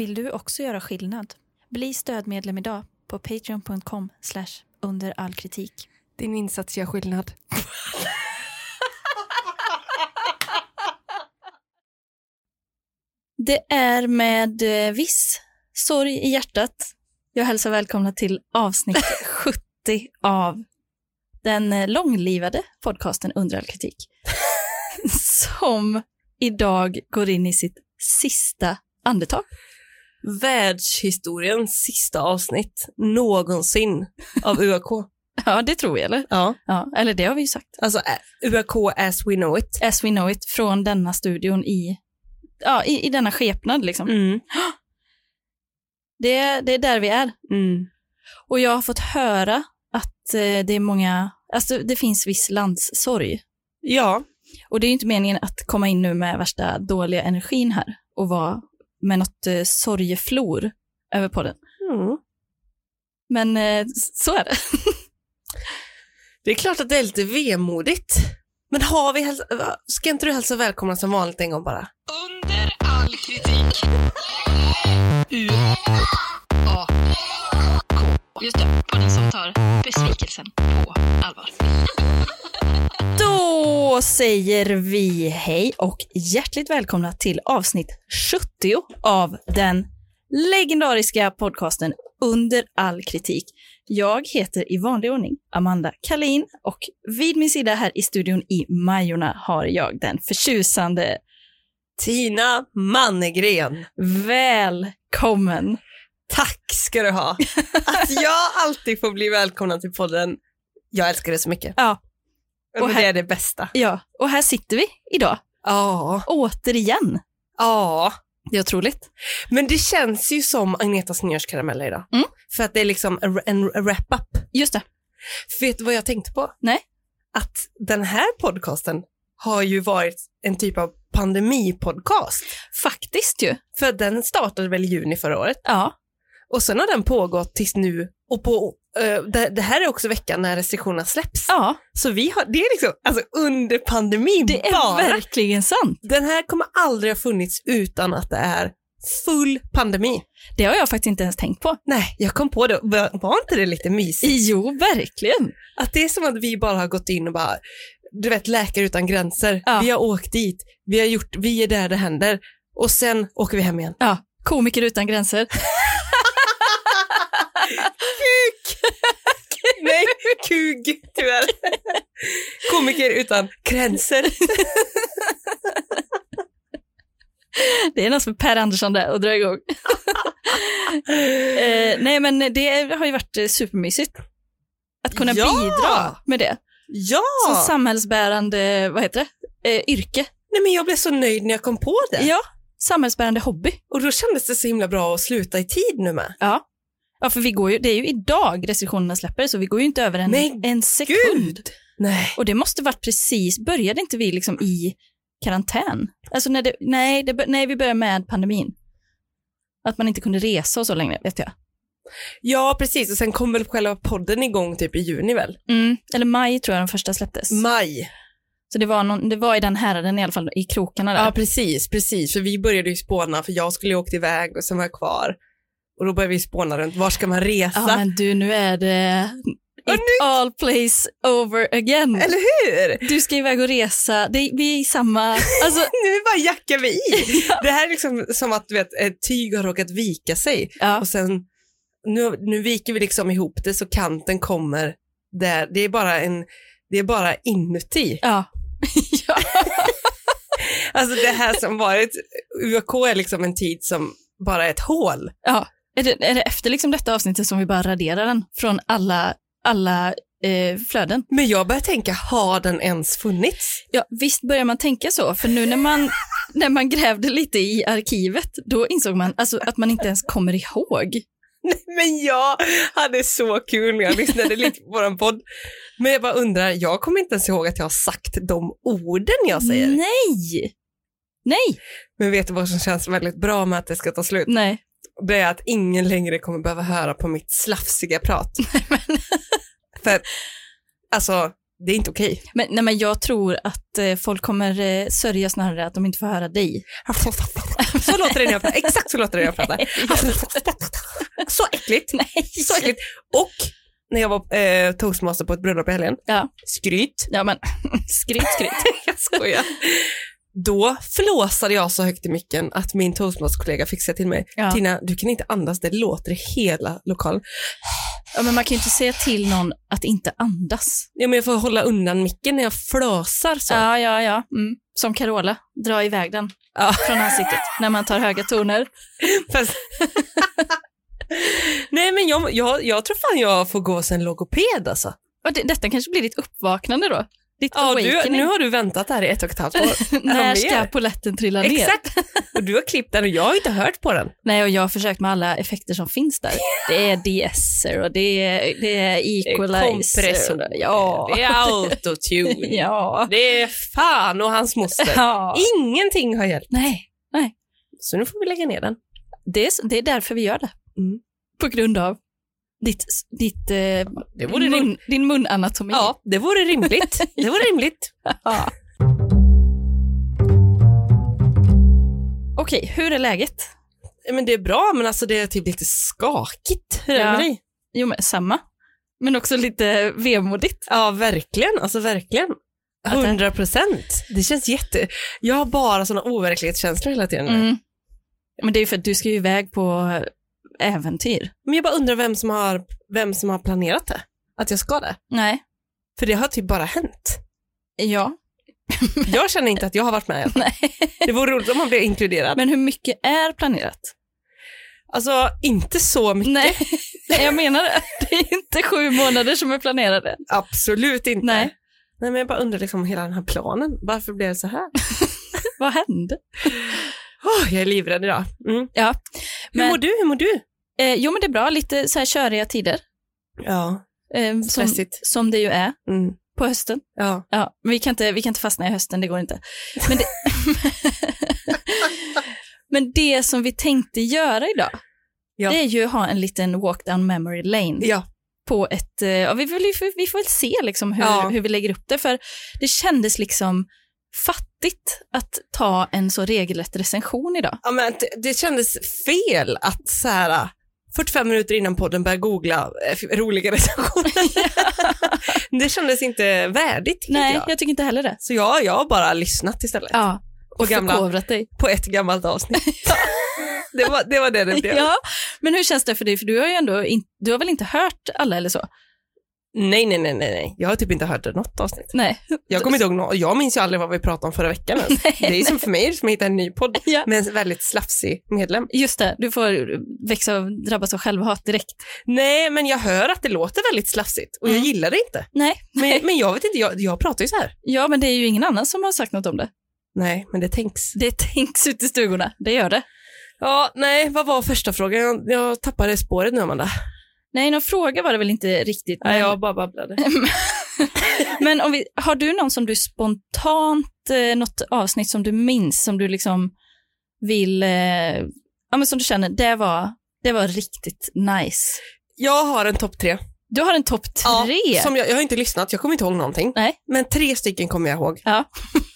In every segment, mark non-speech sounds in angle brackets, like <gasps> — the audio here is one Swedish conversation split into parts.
Vill du också göra skillnad? Bli stödmedlem idag på patreon.com under all kritik. Din insats gör skillnad. <laughs> Det är med eh, viss sorg i hjärtat jag hälsar välkomna till avsnitt <laughs> 70 av den eh, långlivade podcasten Under all kritik. <laughs> Som idag går in i sitt sista andetag. Världshistoriens sista avsnitt någonsin av <laughs> UAK. Ja, det tror jag, eller? Ja. Ja, eller det har vi ju sagt. Alltså UAK as we know it. As we know it, från denna studion i, ja, i, i denna skepnad liksom. Mm. Det, det är där vi är. Mm. Och jag har fått höra att eh, det är många, alltså det finns viss landssorg. Ja, Och det är ju inte meningen att komma in nu med värsta dåliga energin här och vara med något eh, sorgeflor över podden. mm. Men eh, så är det. <laughs> det är klart att det är lite vemodigt. Men har vi ska inte du hälsa välkomna som vanligt en gång bara? Under all kritik. U A K. Just det, podden som tar besvikelsen på allvar. Då säger vi hej och hjärtligt välkomna till avsnitt 70 av den legendariska podcasten Under all kritik. Jag heter i vanlig ordning Amanda Kalin och vid min sida här i studion i Majorna har jag den förtjusande Tina Mannegren. välkommen. Tack ska du ha. Att jag alltid får bli välkomnad till podden. Jag älskar det så mycket. Ja. Och det här- är det bästa. Ja, och här sitter vi idag, Ja. återigen. Ja. Det är otroligt. Men det känns ju som Agnetas nyårskarameller idag. Mm. För att det är liksom en, wrap-up. Just det. Vet du vad jag tänkte på? Nej. Att den här podcasten har ju varit en typ av pandemipodcast. Faktiskt ju. För den startade väl i juni förra året. Ja, Och sen har den pågått tills nu. Och på, det, det här är också veckan när restriktionerna släpps. ja Så vi har, det är liksom alltså under pandemin det är bara. verkligen sant. Den här kommer aldrig ha funnits utan att det är full pandemi. Det har jag faktiskt inte ens tänkt på. Nej, jag kom på det. Var var inte det lite mysigt? Jo, verkligen. Att det är som att vi bara har gått in och bara, du vet Läkare utan gränser, Ja. vi har åkt dit, vi har gjort, vi är där det händer och sen åker vi hem igen. Ja, komiker utan gränser. <laughs> <laughs> Nej, kug tyvärr. Komiker utan gränser. <laughs> Det är något för Per Andersson där att dra igång. <laughs> eh, nej, men det har ju varit supermysigt. Att kunna Ja! bidra med det. Ja! Som samhällsbärande, vad heter det, eh, yrke. Nej men jag blev så nöjd när jag kom på det. Ja, samhällsbärande hobby. Och då kändes det så himla bra att sluta i tid nu med. Ja. Ja, för vi går ju, det är ju idag restriktionerna släpper, så vi går ju inte över en, Men en sekund. Gud! Nej. Och det måste varit precis, började inte vi liksom i karantän? Alltså när det, nej, det, nej, vi började med pandemin. Att man inte kunde resa och så längre, vet jag. Ja, precis. Och sen kom väl själva podden igång typ i juni väl? Mm. Eller maj tror jag den första släpptes. Maj. så det var, någon, det var i den häraden i alla fall, i krokarna där. Ja, precis, precis. För vi började ju spåna, för jag skulle ju åkt iväg och sen var jag kvar. Och då började vi spåna runt, var ska man resa? Ja, men du, nu är det it all plays over again. Eller hur? Du ska iväg och resa, det, vi är i samma, alltså, <laughs> Nu bara jackar vi i. <laughs> Det här är liksom som att du vet, ett tyg har råkat vika sig ja, och sen nu, nu viker vi liksom ihop det så kanten kommer där. Det är bara en, det är bara inuti. <laughs> ja. ja. Alltså det här som varit, UAK är liksom en tid som bara är ett hål. Ja, är det, är det efter liksom detta avsnittet som vi bara raderar den från alla, alla eh, flöden? Men jag börjar tänka, har den ens funnits? Ja, visst börjar man tänka så, för nu när man, <laughs> när man grävde lite i arkivet, då insåg man alltså, att man inte ens kommer ihåg. Men jag hade så kul när jag lyssnade lite på vår podd. Men jag bara undrar, jag kommer inte ens ihåg att jag har sagt de orden jag säger. Nej! Nej! Men vet du vad som känns väldigt bra med att det ska ta slut? Nej. Det är att ingen längre kommer behöva höra på mitt slafsiga prat. <laughs> <laughs> För alltså, Det är inte okej. Men, nej, men jag tror att eh, folk kommer eh, sörja snarare att de inte får höra dig. Så låter det när jag pratar. <laughs> Exakt så låter det när jag pratar. Så äckligt. Nej. Så äckligt. Och när jag var eh, toastmaster på ett bröllop i helgen, Ja, skryt, ja men skryt, skryt. jag skojar. Då flåsade jag så högt i micken att min toastmasterkollega fick säga till mig, Ja. Tina, du kan inte andas, det låter i hela lokalen. Ja, men man kan ju inte säga till någon att inte andas. Ja, men jag får hålla undan micken när jag flösar så. Ja, ja, ja. Mm. Som Carola, dra iväg den Ja. från ansiktet när man tar höga toner. <laughs> Fast... <laughs> Nej men jag, jag, jag tror fan jag får gå hos en logoped alltså. Och det, detta kanske blir ditt uppvaknande då? Ditt Ja, du, nu har du väntat här i ett och ett halvt år. <laughs> När ska poletten trilla ner? Exakt. Och du har klippt den och jag har inte hört på den. Nej, och jag har försökt med alla effekter som finns där. Det är de-esser och det är, det är equalizer. Kompressor. Ja. Det är autotune. <laughs> Ja. Det är fan och hans moster. ja. Ingenting har hjälpt. Nej, Så nu får vi lägga ner den. det är, det är därför vi gör det. Mm. På grund av ditt, ditt, eh, rim- mun, din munanatomi. Ja, det vore rimligt. Det vore rimligt. <laughs> Ja. Okej, hur är läget? Men det är bra, men alltså det är typ lite skakigt. Hur är det Ja. med dig? Jo, men samma. Men också lite vemodigt. Ja, verkligen. Alltså verkligen. Att det- 100 procent. Det känns jätte... Jag har bara sådana overklighetskänslor hela tiden. Mm. Men det är ju för att du ska ju iväg på äventyr. Men jag bara undrar vem som, har, vem som har planerat det. Att jag ska det. Nej. För det har typ bara hänt. Ja. <laughs> Jag känner inte att jag har varit med. <laughs> Nej. Det vore roligt om man blev inkluderad. Men hur mycket är planerat? Alltså, inte så mycket. Nej, jag menar det. <laughs> Det är inte sju månader som är planerade. Absolut inte. Nej. Nej, men jag bara undrar liksom hela den här planen. Varför blev det så här? Vad hände? Åh, jag är livrädd idag. Mm. Ja. Hur Men- mår du? Hur mår du? Eh, jo, men det är bra. Lite så här köriga tider. Ja, Eh, som, som det ju är Mm. på hösten. Ja. Ja, vi, kan inte, vi kan inte fastna i hösten, det går inte. Men det, <laughs> men det som vi tänkte göra idag, Ja. det är ju att ha en liten walk down memory lane ja. på ett, eh, ja, vi, vill, vi får väl se liksom hur, Ja. hur vi lägger upp det, för det kändes liksom fattigt att ta en så regelrätt recension idag. ja men det, det kändes fel att så här 45 minuter innan podden börja googla eh, roliga recensioner. <laughs> det kändes inte värdigt Nej, jag. jag tycker inte heller det. Så jag, jag har bara lyssnat istället Ja, och gamla- förkovrat dig. på ett gammalt avsnitt. <laughs> det, var, det var det det blev. Ja, men hur känns det för dig? För du har ju ändå, in, du har väl inte hört alla eller så? Nej, nej, nej, nej, nej. Jag har typ inte hört något avsnitt. Nej. Jag kommer inte ihåg något. Jag minns ju aldrig vad vi pratade om förra veckan ens. <laughs> Det är som för mig som att hitta en ny podd Ja. med en väldigt slafsig medlem. Just det, du får växa och drabbas av självhat direkt. Nej, men jag hör att det låter väldigt slafsigt och jag Mm. gillar det inte. Nej, Men, <laughs> men jag vet inte, jag, jag pratar ju så här. ja men det är ju ingen annan som har sagt något om det. Nej, men det tänks. Det tänks ut i stugorna, det gör det. Ja, nej, vad var första frågan? Jag, jag tappade spåret nu, Amanda. Nej, någon fråga var det väl inte riktigt. Men, Nej, jag bara babblade. <laughs> men om vi, har du någon som du spontant, eh, något avsnitt som du minns, som du liksom vill, eh, ja men som du känner, det var, det var riktigt nice. Jag har en topp tre. Du har en topp tre. Som jag, jag har inte lyssnat, jag kommer inte ihåg någonting. Nej. Men tre stycken kommer jag ihåg. Ja.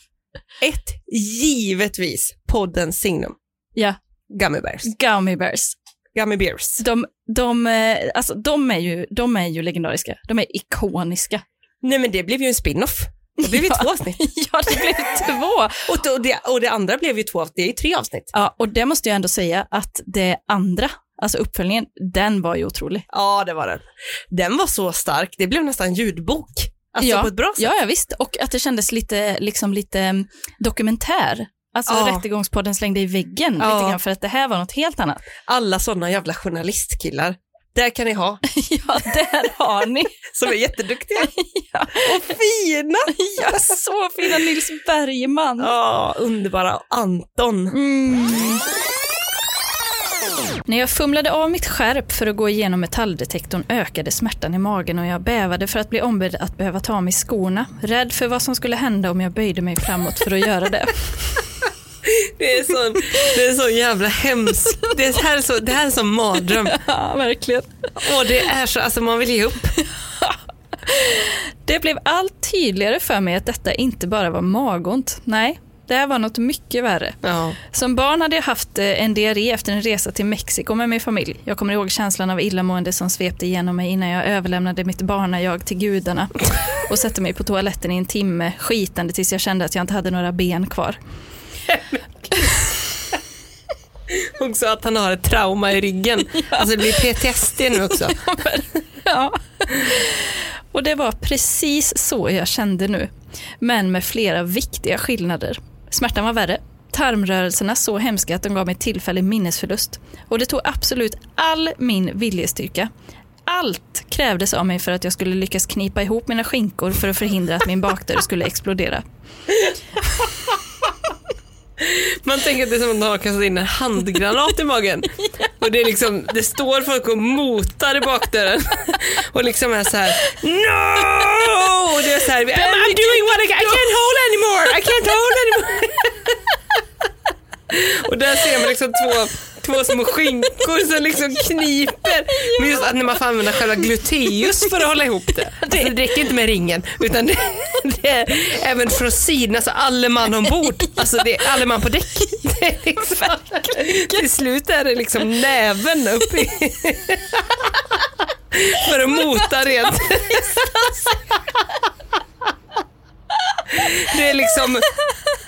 <laughs> Ett, givetvis, poddens signum. Ja. Gummy bears. Gummy bears. Gummy bears. De, de, eh, alltså, de, är ju, de är ju legendariska. De är ikoniska. Nej men det blev ju en spin-off. Det blev ju Ja. två avsnitt. <laughs> Ja, det blev två. Och, och, det, och det andra blev ju två avsnitt, det är ju tre avsnitt. Ja, och det måste jag ändå säga att det andra, alltså uppföljningen, den var ju otrolig. Ja, det var den. Den var så stark, det blev nästan ljudbok. Alltså Ja. på ett bra sätt. Ja, ja, visst. Och att det kändes lite, liksom lite mm, dokumentär. Alltså Ja. rättegångspodden slängde i väggen Ja. lite grann för att det här var något helt annat. Alla sådana jävla journalistkillar. Där kan ni ha, <laughs> ja, där har ni. <laughs> som är jätteduktiga. <laughs> Ja. Och fina. ja, så fina Nils Bergman. Ja, underbara Anton. Mm. När jag fumlade av mitt skärp för att gå igenom metalldetektorn ökade smärtan i magen och jag bävade för att bli ombedd att behöva ta av mig skorna. Rädd för vad som skulle hända om jag böjde mig framåt för att göra det. Det är så, det är så jävla hemskt. Det här är så, det här är så mardröm. <laughs> Ja, verkligen. Och det är så, alltså man vill ge upp. <laughs> Det blev allt tydligare för mig att detta inte bara var magont. Nej, det här var något mycket värre. Ja. Som barn hade jag haft eh, en diarré efter en resa till Mexiko med min familj. Jag kommer ihåg känslan av illamående som svepte igenom mig innan jag överlämnade mitt barnajag till gudarna <laughs> och satte mig på toaletten i en timme, skitande tills jag kände att jag inte hade några ben kvar. <laughs> Sa att han har ett trauma i ryggen. <laughs> Alltså det blir PTSD nu också. <laughs> Ja. Och det var precis så jag kände nu, men med flera viktiga skillnader. Smärtan var värre, tarmrörelserna så hemska att de gav mig tillfällig minnesförlust. Och det tog absolut all min viljestyrka. Allt krävdes av mig för att jag skulle lyckas knipa ihop mina skinkor för att förhindra att min bakdörr skulle explodera. Man tänker att det är som att någon har kastat in en handgranat i magen. <laughs> Och det, är liksom, det står folk och motar i bakdörren. Och liksom är så här: No! Och det är så här, I'm, I'm doing what I, I can't hold anymore! I can't hold anymore! <laughs> Och där ser man liksom två, två små skinkor som liksom kniper. Men just att när man får använda själva gluteus för att hålla ihop det. Alltså det räcker inte med ringen utan det, det är även från sidan, alltså alle man ombord. Alltså det är alle man på däck. Det är liksom, till slut är det liksom näven upp i... För att mota rent. Det är liksom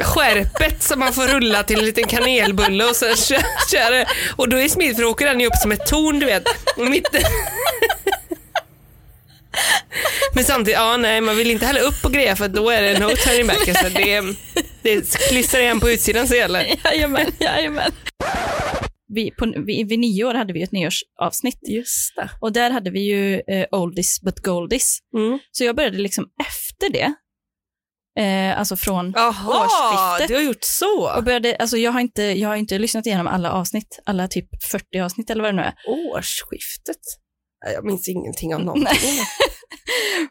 skärpet som man får rulla till en liten kanelbulle och sen kör, kör det. Och då är smidigt för då åker den ju upp som ett torn du vet. Mitt... Men samtidigt, ja nej man vill inte heller upp och greja för då är det no turning back. Alltså, det, det klistrar igen på utsidan så gäller. Jajamän, jajamän. Vi, på, vi, vid nyår hade vi ett nyårsavsnitt Just det. och där hade vi ju eh, oldies but goldies. Mm. Så jag började liksom efter det, eh, alltså från Jaha, årsskiftet. du har gjort så. Och började, alltså jag, har inte, jag har inte lyssnat igenom alla avsnitt, alla typ 40 avsnitt eller vad det nu är. Årsskiftet. Jag minns ingenting av <laughs> någonting.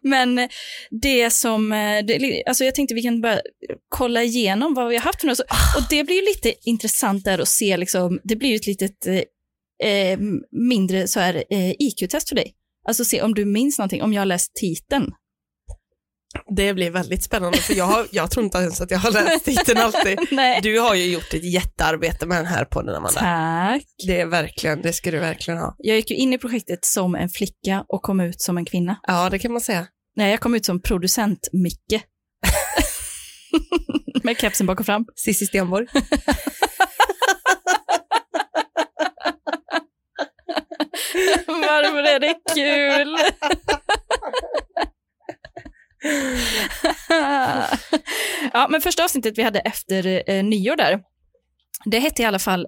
Men det som, eh, det, alltså jag tänkte vi kan bara kolla igenom vad vi har haft för något. Så- Och det blir ju lite intressant där att se, liksom, det blir ju ett litet eh, eh, mindre så här, eh, IQ-test för dig. Alltså se om du minns någonting, om jag har läst titeln. Det blir väldigt spännande för jag, har, jag tror inte ens att jag har läst titeln alltid. <laughs> Du har ju gjort ett jättearbete med den här podden Amanda. Tack. Det är verkligen, det ska du verkligen ha. Jag gick ju in i projektet som en flicka och kom ut som en kvinna. Ja, det kan man säga. Nej, jag kom ut som producent Micke. <laughs> Med kepsen bak och fram. Cissi Stenborg. <laughs> Varför är det kul? <laughs> ja, men första avsnittet vi hade efter eh, nyår där, det hette i alla fall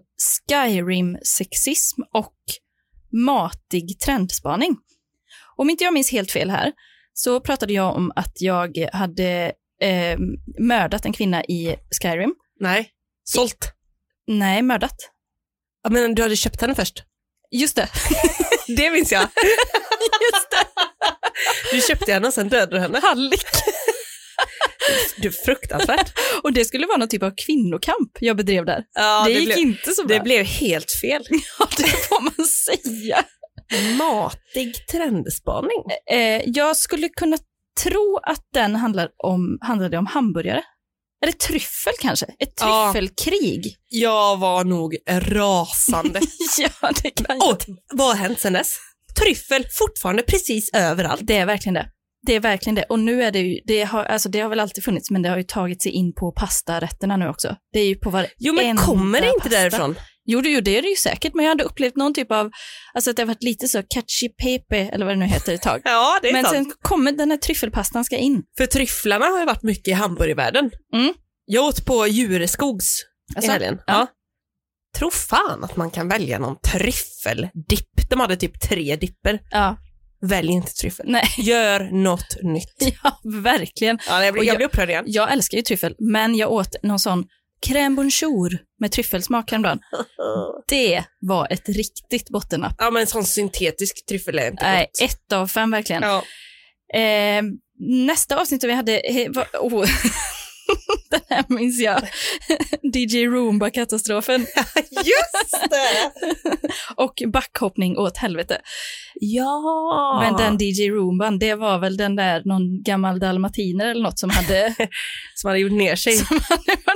Skyrim-sexism och matig trendspaning. Om inte jag minns helt fel här, så pratade jag om att jag hade eh, mördat en kvinna i Skyrim. Nej, sålt. Nej, mördat. Ja, men du hade köpt henne först. Just det. <laughs> Det minns jag. <laughs> Just det. Du köpte henne och sen dödade du henne. Hallick. <laughs> Du är fruktansvärt. Och det skulle vara någon typ av kvinnokamp jag bedrev där. Ja, det, det, gick blev, inte så bra. det blev helt fel. <laughs> Ja, det får man säga. Matig trendspaning. Eh, jag skulle kunna tro att den handlar om, handlade om hamburgare. Eller tryffel kanske? Ett Ja. tryffelkrig. Jag var nog rasande. <laughs> Ja, det kan jag. Och vad har hänt sen dess? Tryffel fortfarande precis överallt. Det är verkligen det. Det är verkligen det. Och nu är det ju, det har, alltså det har väl alltid funnits, men det har ju tagit sig in på pastarätterna nu också. Det är ju på varenda Jo men kommer det inte pasta. därifrån? Jo, det, jo, det är det ju säkert, men jag hade upplevt någon typ av, alltså att det har varit lite så catchy pepe, eller vad det nu heter ett tag. <laughs> Ja det är Men sant. sen kommer den här tryffelpastan ska in. För tryfflarna har ju varit mycket i hamburgervärlden. Mm. Jag åt på Djureskogs Alltså, i helgen. ja. Ja. Tror fan att man kan välja någon tryffeldipp. De hade typ tre dipper. Ja, Välj inte tryffel. nej, <laughs> Gör något nytt. <laughs> ja, verkligen. Ja, jag, blir, jag- jag blir upprörd igen. Jag älskar ju tryffel, men jag åt någon sån crème bonjour med tryffelsmak häromdagen. <laughs> Det var ett riktigt bottennapp. Ja men en sån syntetisk tryffel är inte Nej, gott. ett av fem verkligen. Ja. Eh, nästa avsnitt vi hade, he, var, oh, <laughs> Den här minns jag. <laughs> DJ Roomba-katastrofen. Just det! <laughs> Och backhoppning åt helvete. Ja! Men den DJ Roomban, det var väl den där någon gammal dalmatiner eller något som hade... som hade gjort ner sig.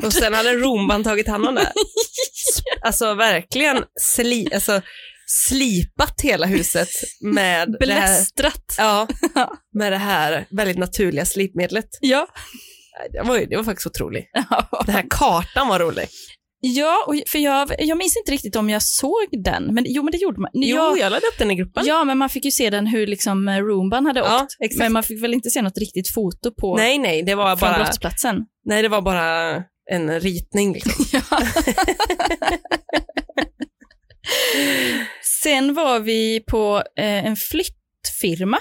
Och sen hade Romban tagit hand om det. Alltså verkligen sli, alltså, slipat hela huset med det här, Blästrat. ja, med det här väldigt naturliga slipmedlet. Ja. Det var, det var faktiskt otroligt. <laughs> Den här kartan var rolig. Ja, för jag, jag minns inte riktigt om jag såg den, men jo, men det gjorde man. Jo, ja, jag lade upp den i gruppen. ja, men man fick ju se den hur liksom eh, Roomban hade Ja, åkt. exakt. Men man fick väl inte se något riktigt foto på Nej, nej, det var från bara, brottsplatsen. nej, det var bara en ritning. Liksom. <laughs> Ja. Sen var vi på eh, en flyttfirma.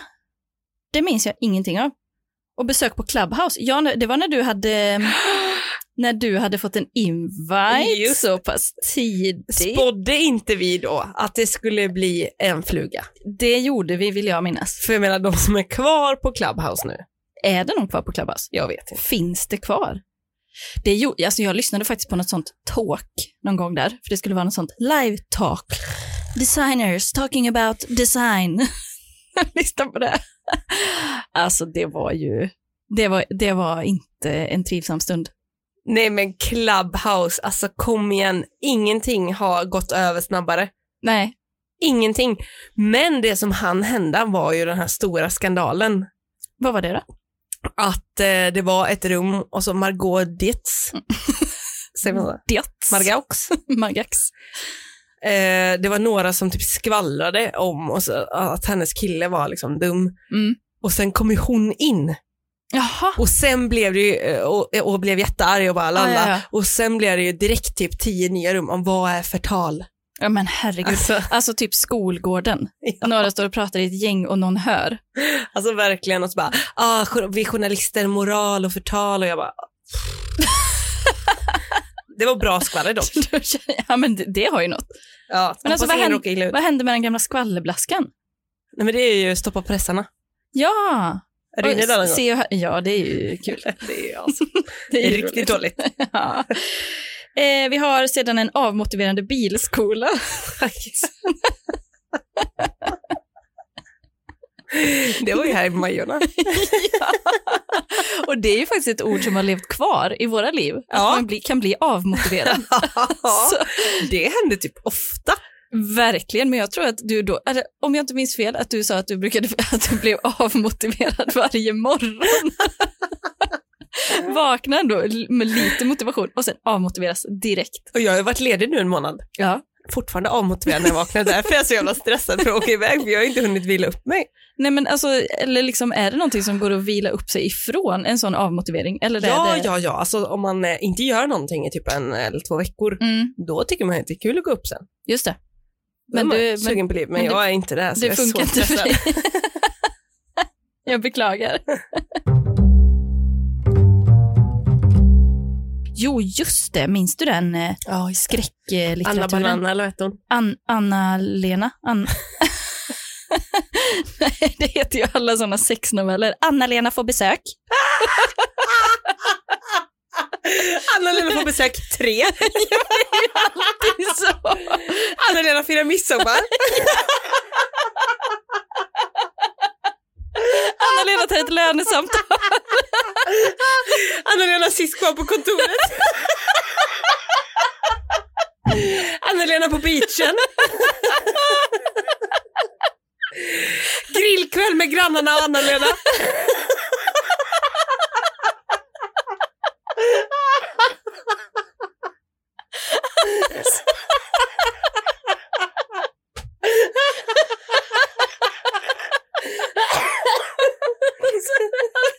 Det minns jag ingenting av. Och besök på Clubhouse. Ja, det var när du hade, <gasps> när du hade fått en invite Just. så pass tidigt. Spådde inte vi då att det skulle bli en fluga? Det gjorde vi, vill jag minnas. För jag menar, de som är kvar på Clubhouse nu, Är det någon kvar på Clubhouse? jag vet inte. Finns det kvar? Det jo, alltså jag lyssnade faktiskt på något sånt talk någon gång där, för det skulle vara något sånt live talk. Designers talking about design. <laughs> <laughs> Lyssna på det. Alltså det var ju, det var, det var inte en trivsam stund. Nej men Clubhouse, alltså kom igen, ingenting har gått över snabbare. Nej, Ingenting. Men det som hann hända var ju den här stora skandalen. vad var det då? Att eh, det var ett rum och så Margot Dietz, säger man så? Diats. Margaux. Margax. Eh, det var några som typ skvallrade om så, att hennes kille var liksom dum. Mm. Och sen kom ju hon in Jaha. och sen blev det ju, eh, och, och blev jättearg och bara lalla. Ja, ja. Och sen blev det ju direkt typ tio nya rum om vad är förtal. Ja men herregud. Alltså, Alltså, typ skolgården. <laughs> ja. Några står och pratar i ett gäng och någon hör. alltså verkligen och så bara, ah, vi journalister, moral och förtal och jag bara, <laughs> det var bra skvaller dock. <laughs> Ja men det, det har ju något. Ja, Men alltså, vad hände-. Vad hände med den gamla skvallerblaskan? Nej men det är ju stoppa pressarna. Ja! Är du inne där någon gång? Se hö- Ja, det är ju kul. <laughs> Det är, alltså, <laughs> Det det är riktigt dåligt. Ja. Eh, vi har sedan en avmotiverande bilskola. <laughs> Det var ju här i Majorna. ja. <laughs> Och det är ju faktiskt ett ord som har levt kvar i våra liv. Att Ja. man bli, kan bli avmotiverad. <laughs> Det händer typ ofta. verkligen, men jag tror att du då, om jag inte minns fel, att du sa att du, brukade, att du blev avmotiverad varje morgon. Vakna ändå med lite motivation och sen avmotiveras direkt. Och jag har varit ledig nu en månad. Ja. Fortfarande avmotiverad när jag vaknar. Därför är jag så jävla stressad för att åka iväg, för jag har inte hunnit vila upp mig. Nej men alltså, eller liksom är det någonting som går att vila upp sig ifrån en sån avmotivering? Eller Ja, är det... ja, ja. Alltså om man eh, inte gör någonting i typ en eller två veckor, Mm, då tycker man att det är kul att gå upp sen. just det. Men du, du- men- sugen på liv, men, men det- jag är inte det. Så det jag är funkar så inte för stressad. <laughs> jag beklagar. <laughs> Jo, just det. Minns du den eh, Anna skräcklitteraturen? Banana, eller vad hette hon? An- Anna-Lena? An- <laughs> Nej, det heter ju alla sådana sexnoveller. Anna-Lena får besök. <laughs> Anna-Lena får besök tre. <laughs> Det är så. Anna-Lena firar midsommar. Anna-Lena tar ett lönesamtal. Anna-Lena sist kvar på kontoret. Anna-Lena på beachen. Grillkväll med grannarna och Anna-Lena.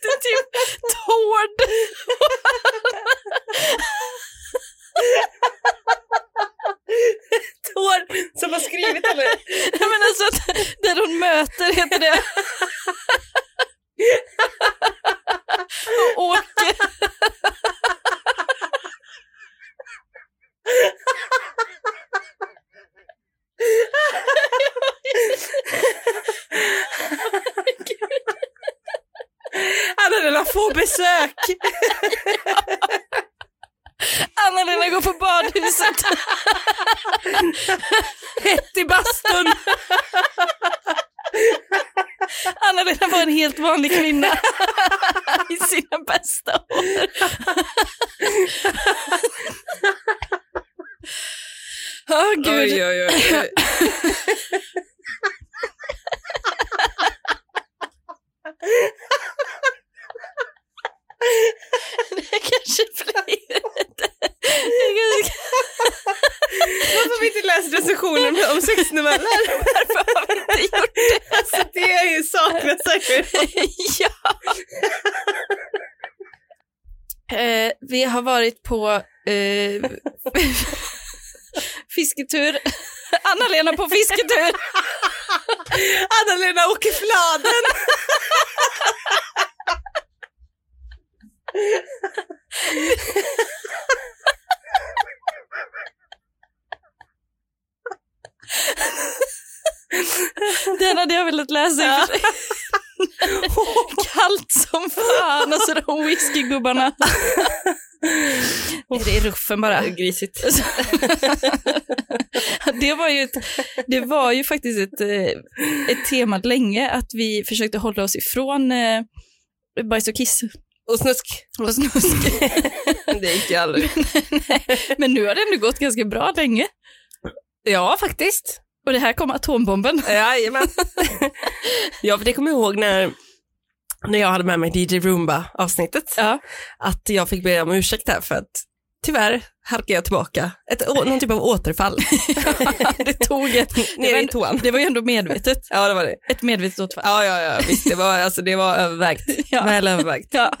Det är typ Tord. Tår som har skrivit eller? Nej, men alltså, att- där hon möter heter det. Och Åke. Anna-Lena få besök. Anna-Lena går på badhuset. Hett i bastun. Anna-Lena var en helt vanlig kvinna i sina bästa år. Åh gud. Oj, oj, oj. Det kanske blir det. kanske- Varför har vi inte läst recensionen om sexnoveller? Varför har vi inte gjort det? Alltså, det är ju saknas säkert. ja. Eh, vi har varit på eh, <laughs> fisketur. Anna-Lena på fisketur. Anna-Lena åker fladen. Den hade jag velat läsa och sig. Kallt som fan, alltså de whiskygubbarna. Det är ruffen bara. Grisigt. <laughs> Det var ju, ett, det var ju faktiskt ett, eh, ett tema länge att vi försökte hålla oss ifrån eh, bajs och kiss Och snusk. och snusk. <laughs> Det gick ju aldrig. Men nu har det ändå gått ganska bra länge. Ja, faktiskt. Och det här kom atombomben. Jajamän. <laughs> ja, för det kommer jag ihåg när, när jag hade med mig DJ Roomba-avsnittet. Ja. Att jag fick be om ursäkt här för att tyvärr halkade jag tillbaka. Ett, någon typ av återfall <laughs> Det tog ett... Nere i toan. det var ju ändå medvetet. Ja, det var det. Ett medvetet återfall. Ja, ja, ja, visst. Det var, alltså, det var övervägt. <laughs> Ja. Väl övervägt. Ja. <laughs>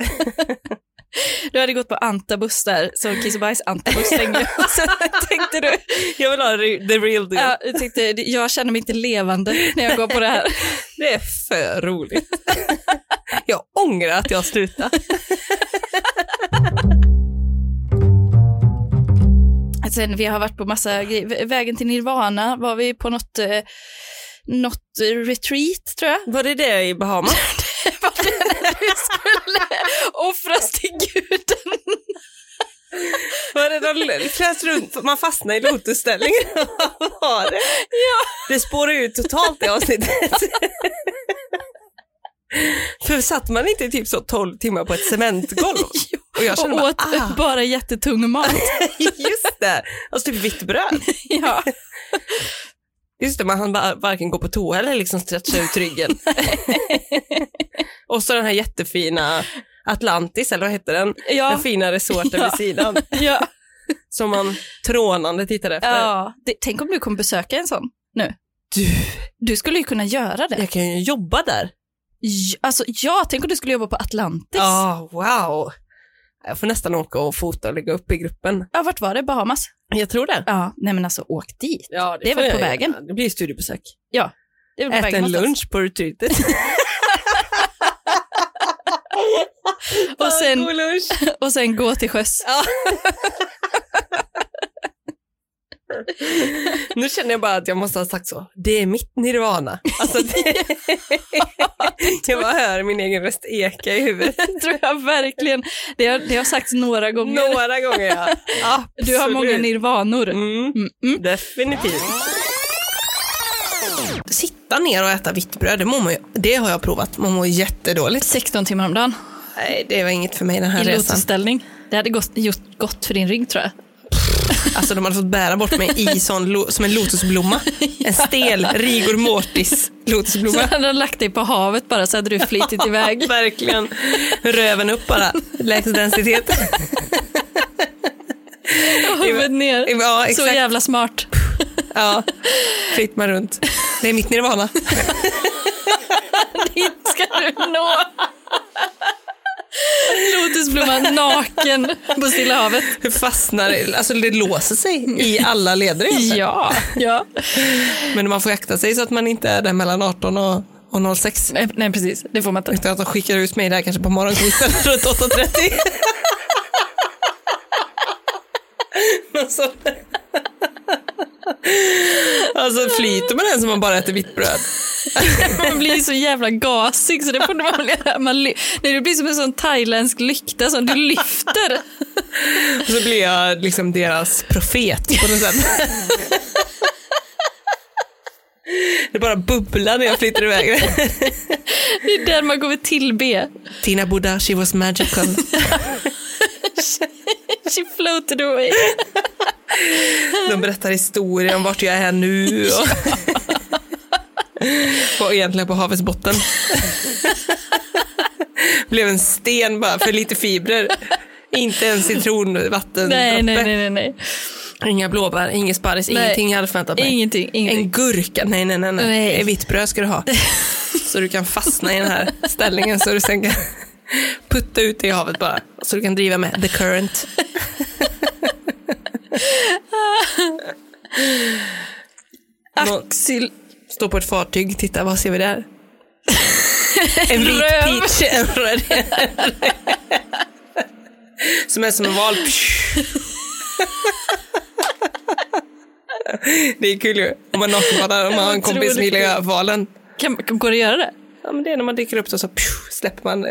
Du hade gått på antabus där, så kiss och bajs antabus länge. <laughs> Så tänkte du, Jag vill ha the real deal. ja, jag tänkte, jag känner mig inte levande när jag går på det här. <laughs> Det är för roligt. jag ångrar att jag slutade. <laughs> Sen vi har varit på massa grejer. Vägen till Nirvana var vi på något, eh, något retreat tror jag. Var det det i Bahamas? Var det du skulle offras till guden? Var det de flöt runt, man fastnade i lotusställningen? Vad var det? Ja. Det spårar ut totalt i avsnittet. För satt man inte typ så 12 timmar på ett cementgolv? <laughs> Och jag Och kände bara, åt ah, bara jättetung mat. <laughs> just det, alltså typ vitt bröd. <laughs> Ja. Just det, man hann bara varken gå på toa eller liksom stretcha ut ryggen. Och så den här jättefina Atlantis, eller vad hette den? Ja. Den fina resorten Ja. vid sidan. <laughs> Ja. Som man trånande tittade efter. ja. Det, tänk om du kommer besöka en sån nu. Du, Du skulle ju kunna göra det. jag kan ju jobba där. J- Alltså, ja, tänk om du skulle jobba på Atlantis. Ja, wow. Jag får nästan åka och fota och lägga upp i gruppen. Ja, vart var det? Bahamas? Jag tror det. Ja, nej men alltså åk dit. Ja, Det är får väl på jag vägen? Det blir studiebesök. Det är väl vägen en någonstans. lunch på retreatet. <laughs> Och sen, <laughs> och sen gå till sjöss. Ja. <laughs> nu känner jag bara att jag måste ha sagt så. Det är mitt nirvana. Alltså det... <laughs> jag bara hör min egen röst eka i huvudet. Det tror jag verkligen. Det har, det har sagts några gånger. Några gånger ja. Absolut. Du har många nirvanor. Mm, Mm, mm. definitivt. Sitta ner och äta vitt bröd, det, mår man ju, det har jag provat. Man mår jättedåligt. 16 timmar om dagen Nej, det var inget för mig den här i resan. lotusställning. Det hade gått, gjort gott för din rygg tror jag. Alltså de hade fått bära bort mig i <laughs> sån, som en lotusblomma. En stel rigor mortis Så lotusblomma. hade han lagt dig på havet bara så hade du flitit iväg. Verkligen. Röven upp bara. Lägst densitet. Och <laughs> huvudet ner. Ja, Så jävla smart. Ja. Fritt man runt. Det är mitt nirvana. <laughs> Dit ska du nå. Lotusblomman naken på Stilla havet. Hur fastnar det? Alltså det låser sig i alla leder egentligen. Ja, ja. Men man får akta sig så att man inte är där mellan 18 och, och 06. Nej, nej, precis. Det får man inte. Utan att de skickar ut mig där kanske på morgonkvisten <laughs> runt 8.30. <laughs> Alltså flyter man ens om man bara äter vitt bröd? <laughs> man blir så jävla gasig så det får man göra. Man, nej, det blir som en sån thailändsk lykta som du lyfter. Och så blir jag liksom deras profet på något sätt. Det bara bubblar när jag flyttar iväg. Det är där man går och tillbe. Tina Buddha, she was magical. <laughs> She floated away. De berättar historier om vart jag är nu. Och, <laughs> och egentligen på havets botten. Blev en sten bara för lite fibrer. Inte en citronvatten. Nej, nej, nej, nej, nej. Inga blåbär, inget sparris, Nej. ingenting jag hade förväntat mig. Ingenting, ingenting. En gurka, nej nej nej. nej. Nej. Vitt bröd ska du ha. <laughs> Så du kan fastna i den här ställningen så du sen kan putta ut det i havet bara. Så du kan driva med the current. <laughs> Någon Axel. står på ett fartyg, titta vad ser vi där? En vit peach, en röd. Som är som en val. Det är kul ju. Om man nakenbadar och man har en kompis som gillar valen. Kan, går det att göra det? Ja, men det är när man dyker upp så, så släpper man.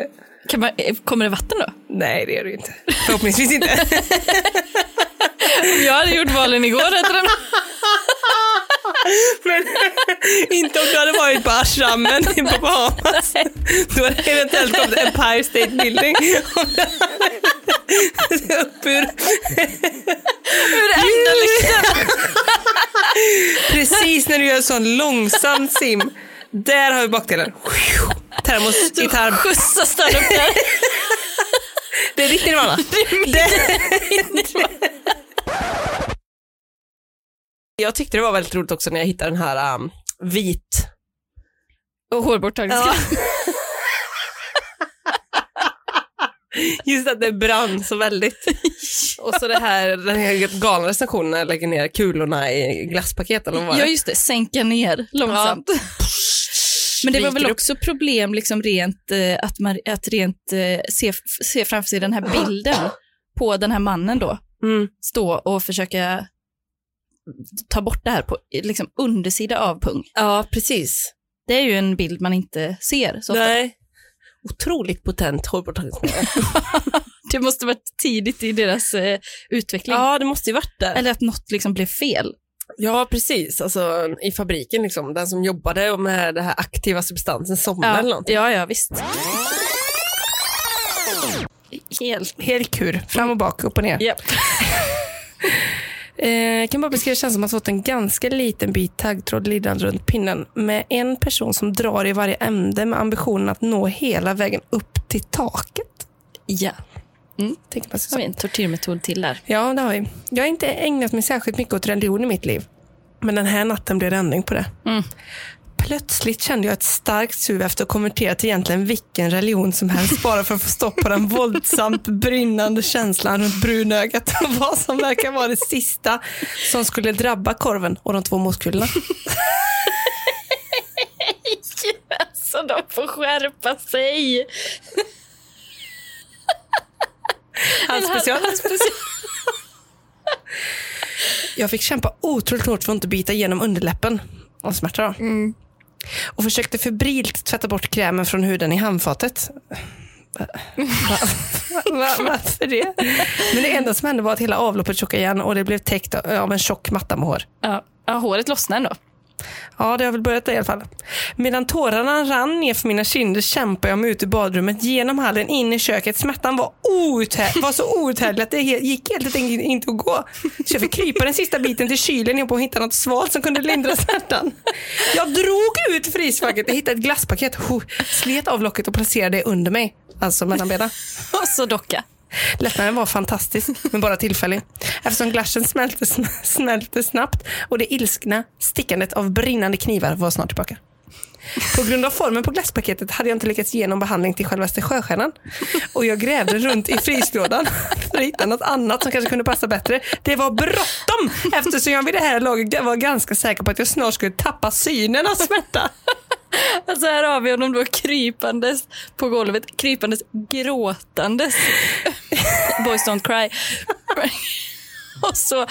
Kan man, eh, kommer det vatten då? Nej, det gör det inte. Förhoppningsvis inte. <laughs> Om jag hade gjort valen igår efter den. <laughs> Men inte om du hade varit på Ashramen på Bahamas. Då hade det eventuellt kommit Empire State Building. Du hade- Upp ur, Ur ändalykten. precis när du gör sån långsam sim. Där har vi bakdelen. Termos i tarm. Skjutsas den upp där. Det är ditt nirvana. Jag tyckte det var väldigt roligt också när jag hittade den här um, vit Och hårborttagningskräm. <laughs> <laughs> Just att det brann så väldigt. <laughs> Och så det här, den här galna recensionen när jag lägger ner kulorna i glasspaketen. Och Ja, bara, just det. Sänka ner långsamt. Men det var väl också problem liksom rent, eh, att, man, att rent eh, se, se framför sig den här bilden på den här mannen då. Mm. Stå och försöka ta bort det här på liksom undersida av pung. Ja, precis. Det är ju en bild man inte ser så ofta. Nej. Otroligt potent hårborttagningsmedel. <laughs> Det måste varit tidigt i deras eh, utveckling. ja, det måste ju varit där. Eller att något liksom blev fel. Ja, precis. Alltså i fabriken, liksom, den som jobbade med den här aktiva substansen somnade eller Ja, någonting. ja, ja visst. Helt, helt kur. Fram och bak, upp och ner. <laughs> Eh, jag kan bara beskriva känslan som att ha fått en ganska liten bit taggtråd lidande runt pinnen med en person som drar i varje ände med ambitionen att nå hela vägen upp till taket. Ja, Tänker man sig så har vi en tortyrmetod till där. Ja, det har vi. Jag har inte ägnat mig särskilt mycket åt religion i mitt liv. Men den här natten blev det ändring på det. Mm. Plötsligt kände jag ett starkt sug efter att konvertera till egentligen vilken religion som helst bara för att få stopp på den våldsamt brynnande känslan runt brunögat och vad som verkar vara det sista som skulle drabba korven och de två moskulorna. <laughs> Alltså de får skärpa sig. Hans special. Jag fick kämpa otroligt hårt för att inte bita igenom underläppen av smärta. Då. Och försökte febrilt tvätta bort krämen från huden i handfatet. <laughs> Va, va, va, varför det? Men det enda som hände var att hela avloppet tjockade igen och det blev täckt av en tjock matta med hår. Ja, ja håret lossnar ändå. Ja, det har väl börjat i alla fall. Medan tårarna rann ner för mina kinder kämpade jag mig ut ur badrummet genom hallen in i köket. Smärtan var, outhär- var så outhärdlig att det gick helt enkelt inte att gå. Så jag fick krypa den sista biten till kylen och hitta något svalt som kunde lindra smärtan. Jag drog ut frysfacket och hittade ett glasspaket, slet av locket och placerade det under mig. Alltså mellan benen. <laughs> Och så docka. Lättnaden var fantastisk, men bara tillfällig. Eftersom glassen smälte, smälte snabbt och det ilskna stickandet av brinnande knivar var snart tillbaka. På grund av formen på glasspaketet hade jag inte lyckats ge någon behandling till självaste sjöstjärnan. Och jag grävde runt i fryslådan för att hitta något annat som kanske kunde passa bättre. Det var bråttom eftersom jag vid det här laget var ganska säker på att jag snart skulle tappa synen av smärta. <laughs> Alltså här har vi honom då krypandes på golvet, krypandes gråtandes. <laughs> Boys don't cry. <laughs> Och så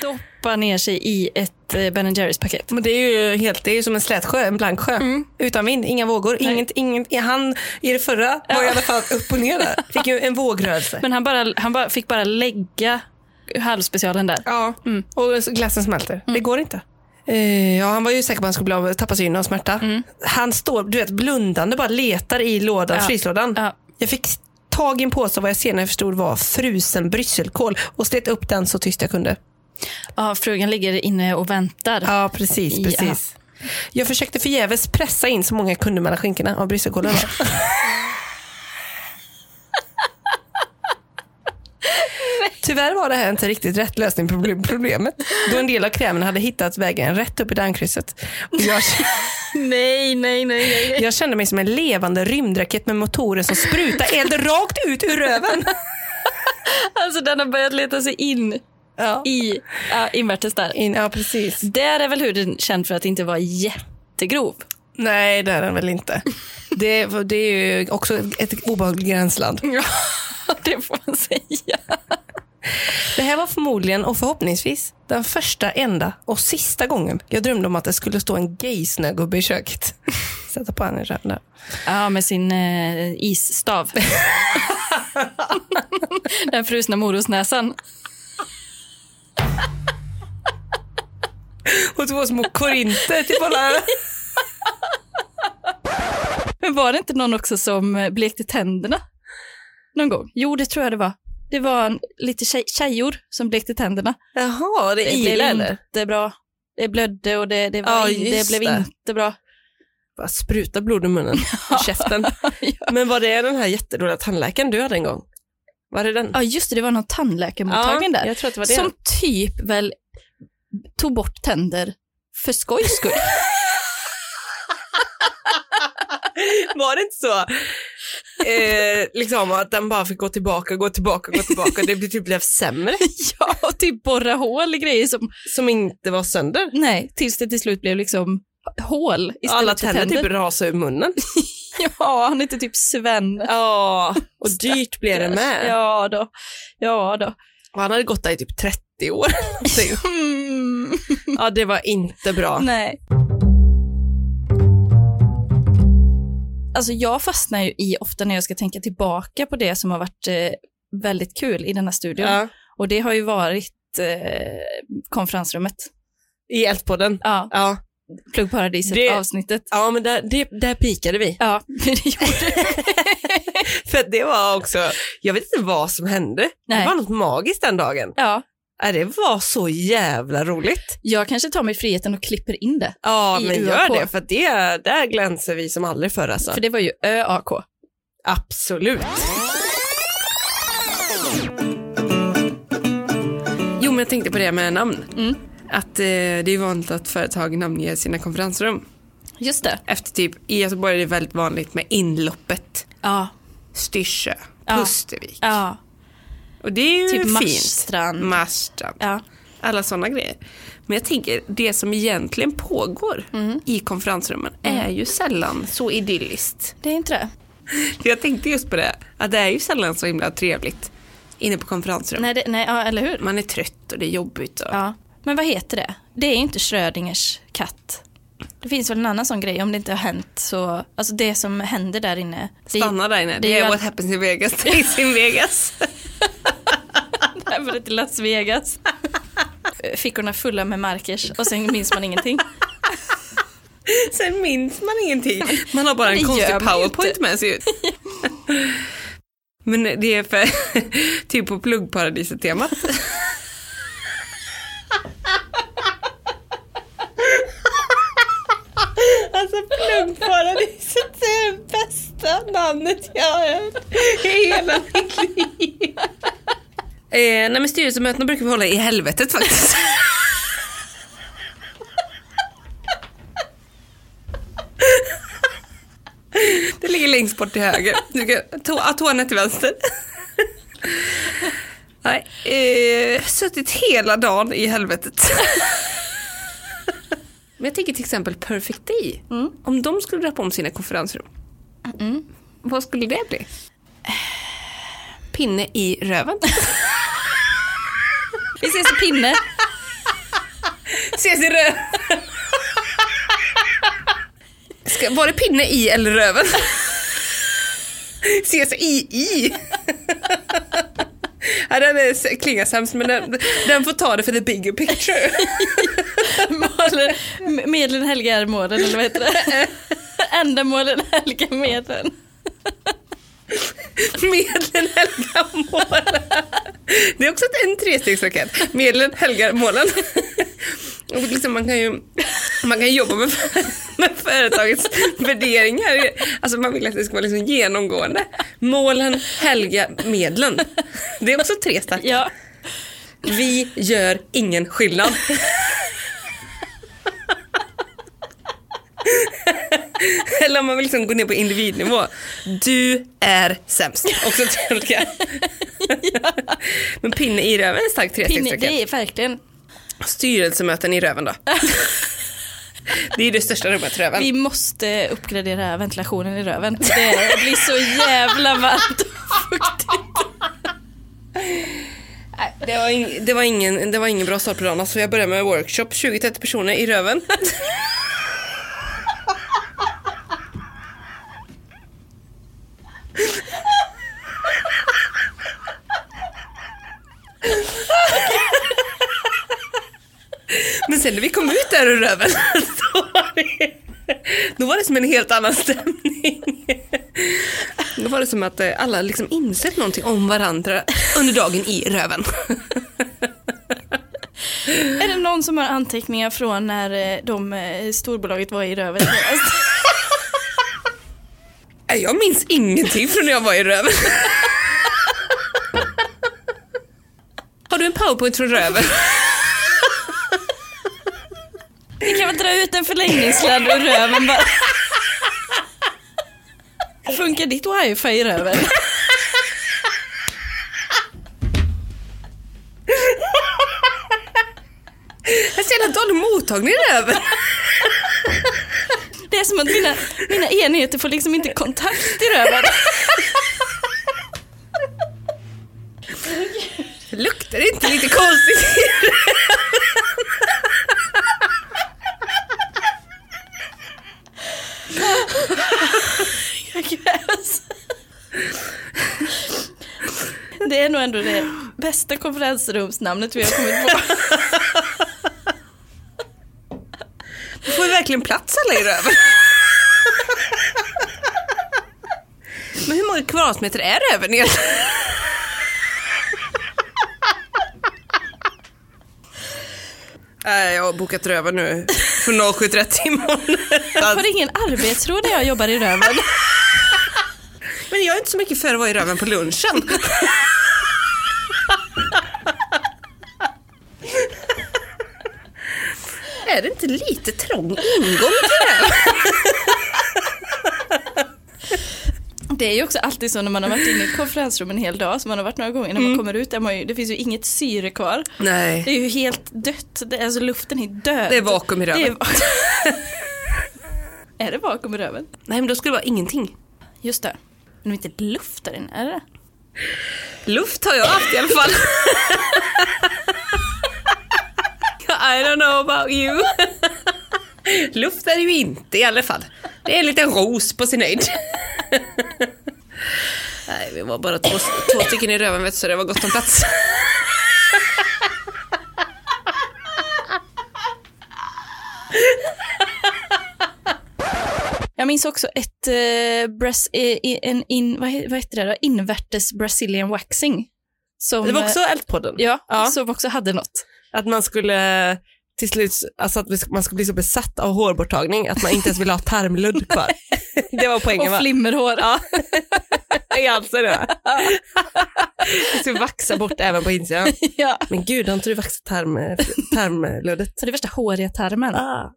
droppa ner sig i ett eh, Ben Jerrys paket. Men det är ju helt, det är som en slät sjö, en blank sjö. Utan vind, inga vågor. Inget, inget, han i det förra var i alla fall upp och ner där. Fick ju en vågrörelse. Men han, bara, han bara, fick bara lägga halvspecialen där. Ja, och glassen smälter. Det går inte. Eh, ja, han var ju säker på att han skulle bli tappa synen av smärta. Han står, du vet, blundande bara letar i lådan, Ja. fryslådan. Ja. Jag fick tag i en påse vad jag senare förstod var frusen brysselkål och slet upp den så tyst jag kunde. Ja, frugan ligger inne och väntar. Ja, precis. Ja. precis. Jag försökte förgäves pressa in så många jag kunde mellan skinkorna av brysselkålen. <laughs> Tyvärr var det här inte riktigt rätt lösning på proble- problemet. Då en del av krämen hade hittat vägen rätt upp i dammkrysset. Och Jag, <laughs> Nej, nej, nej, nej. jag kände mig som en levande rymdraket med motorer som sprutar eld rakt ut ur röven. <laughs> Alltså den har börjat leta sig in Ja, i ja, invärtes där. In, ja precis. Där är väl huden känd för att inte vara jättegrov. Nej, det är den väl inte. Det, det är ju också ett obehagligt gränsland. <laughs> Ja, det får man säga. <laughs> Det här var förmodligen och förhoppningsvis den första, enda och sista gången jag drömde om att det skulle stå en gaysnögubbe i köket. <laughs> Sätta på henne där. Ja, med sin eh, isstav. <laughs> Den frusna morosnäsan. Och två små korinter till alla. Men var det inte någon också som eh, blekte tänderna? Någon gång? Jo, det tror jag det var. Det var en, lite tjej, tjejor som blekte tänderna. Jaha, det är Det blev eller? inte bra. Det blödde och det, det, var Ja, in, det blev inte bra. Bara spruta blod ur munnen och <laughs> käften. Ja. Men var det den här jättedåliga tandläkaren du hade en gång? Var det den? Ja, just det, det var någon tandläkarmottagning där. var det. Som typ väl tog bort tänder för skojs skull. <laughs> Var det inte så? Eh, liksom att den bara fick gå tillbaka, gå tillbaka, gå tillbaka. Det typ blev sämre. <laughs> ja, och typ borra hål i grejer som, Som inte var sönder. nej, tills det till slut blev liksom hål istället Alla för tänder tänder. typ rasade ur munnen. <laughs> Ja, han heter typ Sven. Ja, och dyrt blev det med. Ja då, ja då. Och han hade gått där i typ 30 år. <laughs> Mm. ja, det var inte bra. Nej. Alltså jag fastnar ju i ofta när jag ska tänka tillbaka på det som har varit eh, väldigt kul i denna studion. Ja, Och det har ju varit eh, konferensrummet. I Eldpodden. Ja, Ja. Pluggparadiset Det- avsnittet. ja, men där, det, där pikade vi. Ja, <laughs> det gjorde <laughs> För det var också, jag vet inte vad som hände. Nej. Det var något magiskt den dagen. Ja, det var så jävla roligt. jag kanske tar mig friheten och klipper in det. Ja, men UAK. gör det, för det, där glänser vi som aldrig förr alltså. För det var ju ÖAK. Absolut. Jo, men jag tänkte på det med namn. Mm. Att eh, det är vanligt att företag namnger sina konferensrum. Just det. Efter typ, i Göteborg är det väldigt vanligt med inloppet, Ja, Styrsö, Ja. Pustervik. ja. Och det är ju Typ fint. Marstrand. Marstrand. ja. Alla sådana grejer. Men jag tänker, det som egentligen pågår Mm. i konferensrummen är ju sällan så idylliskt. Det är inte det. <laughs> Jag tänkte just på det, att det är ju sällan så himla trevligt inne på konferensrum. Nej, det, nej ja, eller hur? Man är trött och det är jobbigt. Och... Ja. Men vad heter det? Det är ju inte Schrödingers katt. Det finns väl en annan sån grej om det inte har hänt så, alltså det som händer där inne. Stanna där inne, det det, är är all- what happens in Vegas, <laughs> stays in Vegas. <laughs> det väl till Las Vegas. Fickorna fulla med markers och sen minns man ingenting. Sen minns man ingenting. Man har bara en konstig powerpoint med sig ut. Men det är för, <laughs> typ på pluggparadiset-temat. Alltså pluggparadiset är det bästa namnet jag har hört i hela mitt liv. Eh, nej men styrelsemötena brukar vi hålla i helvetet faktiskt. <laughs> Det ligger längst bort till höger. Du kan tårna till vänster. Nej, eh, suttit hela dagen i helvetet. Men jag tänker till exempel Perfect Day. Om de skulle dra om sina konferensrum. Vad skulle det bli? Pinne i röven. <laughs> Vi ses i pinne. Ses i röven. Ska, var det pinne i eller röven? Ses i i. Ja, den är, klingar sämst men den, den får ta det för the bigger picture. Målen, medlen helgar målen, eller vad heter det? <laughs> Ändamålen helgar medlen. Medlen helgar målen. Det är också en trestegsraket. Medlen helgar målen. Och liksom man, kan ju, man kan jobba med, med företagets värderingar. Alltså man vill att det ska vara liksom genomgående. Målen helgar medlen. Det är också tre starka. Ja. Vi gör ingen skillnad. <laughs> Eller om man vill liksom gå ner på individnivå. Du är sämst. Också tre olika. <laughs> Men pinne i röven är starkt Pinne, trestegsraket. det är verkligen. Styrelsemöten i röven då. <laughs> Det är det största rummet, röven. Vi måste uppgradera ventilationen i röven. Det blir så jävla varmt och fuktigt. Det var, ing, det, var ingen, det var ingen bra start på dagen, så jag började med workshop, 20-30 personer i röven. Men sen när vi kom ut där ur röven, <laughs> då var det, då var det som en helt annan stämning. Då var det som att eh, alla liksom insett någonting om varandra under dagen i röven. Är det någon som har anteckningar från när eh, de, eh, storbolaget var i röven jag minns ingenting från när jag var i röven. Har du en powerpoint från röven? Vi kan väl dra ut en förlängningssladd ur röven bara. Funkar ditt wifi i röven? Jag ser en dålig mottagning i röven. Är som att mina, mina enheter får liksom inte kontakt i röven. Luktar det inte lite konstigt i? Jag krävs. Det är nog ändå det bästa konferensrumsnamnet vi har kommit på. Då får vi verkligen plats alla i röven. Men hur många kvadratmeter är röven egentligen? Nej, jag har bokat röven nu för 07.30 imorgon. Har ingen arbetsro när jag jobbar i röven. Men jag är inte så mycket för att vara i röven på lunchen. är det inte lite trång ingång till det? Det är ju också alltid så när man har varit inne i ett konferensrum en hel dag, som man har varit några gånger, när man kommer ut, där man ju, det finns ju inget syre kvar. Nej. Det är ju helt dött, det, alltså luften är död. Det är vakuum i Det röven. är, <laughs> är det vakuum i röven? Nej men då skulle det vara ingenting. Just det. Men det är inte luft där inne, är det Luft har jag haft i alla fall. <laughs> I don't know about you. <laughs> Luft är det ju inte i alla fall. Det är en liten ros på sin höjd. Nej, vi var bara två, två stycken i röven vet du, så det var gott om plats. Jag minns också ett eh, bras, eh, en in, vad, he- vad heter det då? invärtes Brazilian waxing. Som, Det var också eh, Eldpodden. Ja, Ja. som också hade något. Att man skulle till slut, alltså att man skulle bli så besatt av hårborttagning att man inte ens ville ha tarmludd kvar. <laughs> Det var poängen Och va? flimmerhår. Ja. <laughs> I halsen ja. Jag ska vaxa bort även på insidan. ja. Men gud, har inte du vaxat tarm, tarmluddet? Så det är värsta håriga tarmen. Ah,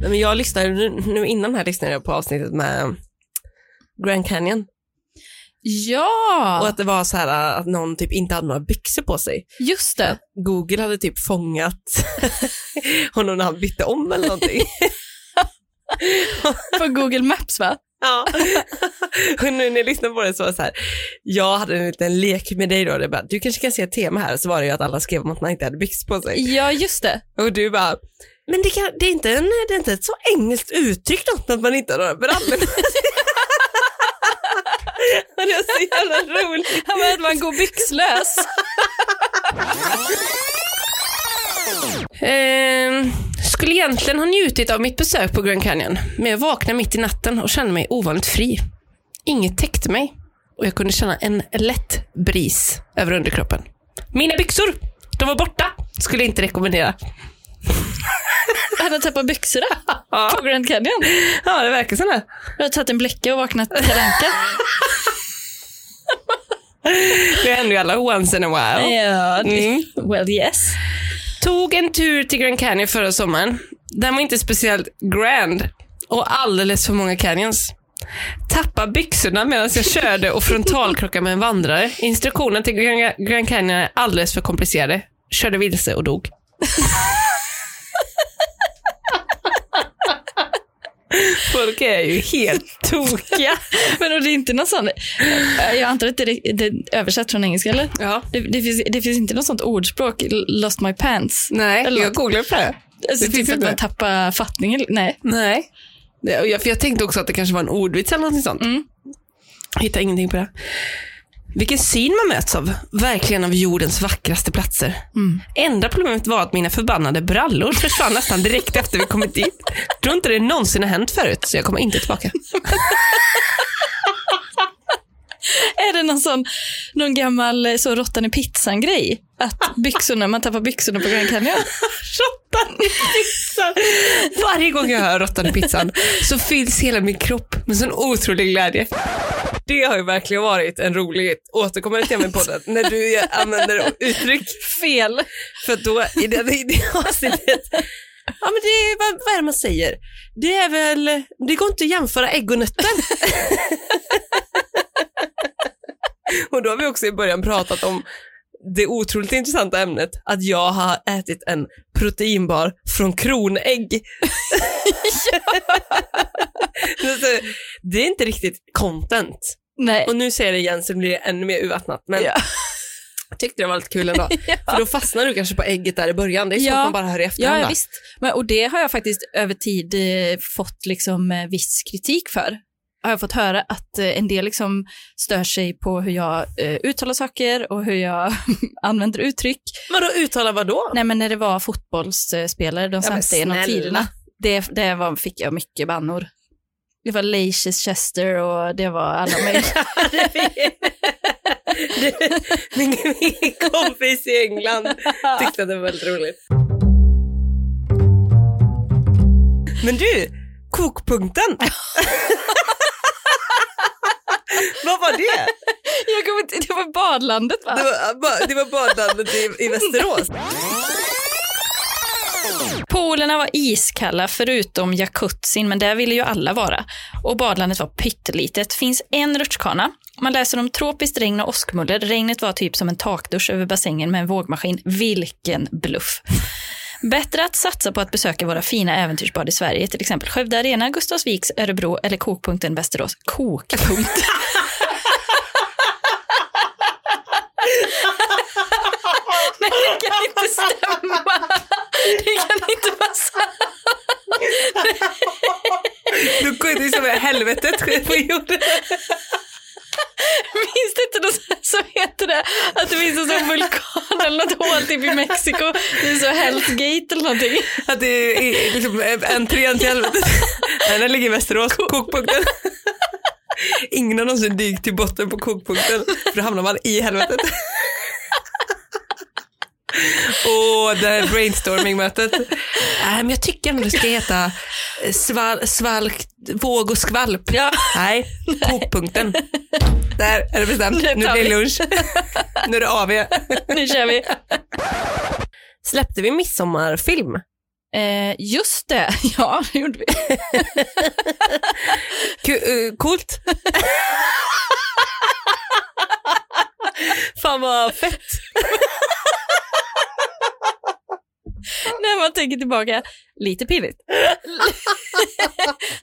Nej, men jag lyssnade, nu, nu innan här lyssnade jag på avsnittet med Grand Canyon. Ja, Och att det var så här att någon typ inte hade några byxor på sig. just det. Google hade typ fångat <laughs> honom när han bytte om eller någonting. På Google Maps va? Ja. <laughs> Och nu när jag lyssnar på det så var det så här, jag hade en liten lek med dig då, det bara, du kanske kan se ett tema här, så var det ju att alla skrev om att man inte hade byxor på sig. Ja, just det. Och du bara, men det, kan, det, är inte en, det är inte ett så engelskt uttryck något att man inte har några brallor på sig. <laughs> <laughs> det var så jävla roligt. Ja, men att man går byxlös. Ehm, skulle egentligen ha njutit av mitt besök på Grand Canyon, men jag vaknade mitt i natten och kände mig ovanligt fri. Inget täckte mig och jag kunde känna en lätt bris över underkroppen. Mina byxor, de var borta. Skulle inte rekommendera. Hade han tappat byxorna <laughs> på Grand Canyon? Ja, det verkar så. Jag har tagit en bläcka och vaknat Anka. <laughs> Det händer ju alla once in a while. Ja, det- Mm. well yes. Tog en tur till Grand Canyon förra sommaren. Den var inte speciellt grand och alldeles för många canyons. Tappa byxorna medan jag körde och frontalkrockade med en vandrare. Instruktionen till Grand- Grand Canyon är alldeles för komplicerade. Körde vilse och dog. <laughs> Folk är ju helt <laughs> tokiga. Men och det är inte någon sån, jag antar att det det översatt från engelska eller? Ja. Det, det, finns, det finns inte något sånt ordspråk, lost my pants. Nej, Eller jag googlade på det. Alltså Det typ finns att inte. man tappar fattningen. Nej. Nej. Jag- För jag tänkte också att det kanske var en ordvits eller något sånt. Mm. Hittade ingenting på det. Vilken syn man möts av. Verkligen av jordens vackraste platser. Mm. Enda problemet var att mina förbannade brallor försvann nästan direkt efter vi kommit dit. Tror inte det någonsin har hänt förut, så jag kommer inte tillbaka. <laughs> Är det någon sån, någon gammal så råttan i pizzan grej? Att byxorna, man tappar byxorna på Grand Canyon? <laughs> Råttan i pizzan. Varje gång jag hör råttan i pizzan så fylls hela min kropp med sån otrolig glädje. Det har ju verkligen varit en rolig återkommande tema i podden, när du använder uttryck Fel. För då i det, i det avsnittet, ja men det är, vad, vad är det man säger? Det är väl, det går inte att jämföra ägg och nötter. <laughs> och då har vi också i början pratat om det otroligt intressanta ämnet att jag har ätit en proteinbar från kronägg. <laughs> Det är inte riktigt content. Nej. Och nu säger jag det igen så blir det ännu mer urvattnat. Men Ja. jag tyckte det var lite kul ändå. <laughs> För då fastnar du kanske på ägget där i början. Det är så Ja. att man bara hör i efterhand. Ja, visst. Men, och det har jag faktiskt över tid eh, fått liksom, eh, viss kritik för. Har jag fått höra att eh, en del liksom stör sig på hur jag eh, uttalar saker och hur jag <laughs> använder uttryck. Vadå uttala vad då? Nej, men när det var fotbollsspelare, de men sämsta genom tiderna, det, det var, fick jag mycket bannor. Det var Leicester och det var alla <laughs> möjliga. min, min kompis i England tyckte det var väldigt roligt. Men du, kokpunkten. <laughs> <laughs> vad var det? <laughs> jag kommer inte, det var badlandet va? Det var, ba- det var badlandet i, i Västerås. Poolerna var iskalla förutom jacuzzin, men där ville ju alla vara. Och badlandet var pyttelitet. Finns en rutschkana. Man läser om tropiskt regn och åskmuller. Regnet var typ som en takdusch över bassängen med en vågmaskin. Vilken bluff. Bättre att satsa på att besöka våra fina äventyrsbad i Sverige, till exempel Skövde Arena, Gustavsviks, Örebro eller kokpunkten Västerås. Kokpunkt. <laughs> Nej, det kan inte stämma. Det kan inte vara sant. Du går ju som i helvetet på jorden. Finns det inte något som heter det? Att det finns en sån vulkan eller något hål typ i Mexiko. Det är så Hell's Gate eller någonting. Att det är liksom entrén till helvetet. Nej, den ligger i Västerås, kokpunkten. Ingen har någonsin dykt till botten på kokpunkten, för då hamnar man i helvetet. Och det här brainstorming-mötet. Nej, men jag tycker ändå det ska heta eh, sval, svalk, våg och skvalp. Ja. Nej, kokpunkten. Där är det bestämt. Nu tar blir det lunch. Nu är det AV. Nu kör vi. Släppte vi midsommarfilm? Eh, just det, <laughs> ja det gjorde vi. Eh, coolt. <laughs> Fan vad fett. <laughs> När man tänker tillbaka, lite pirrigt.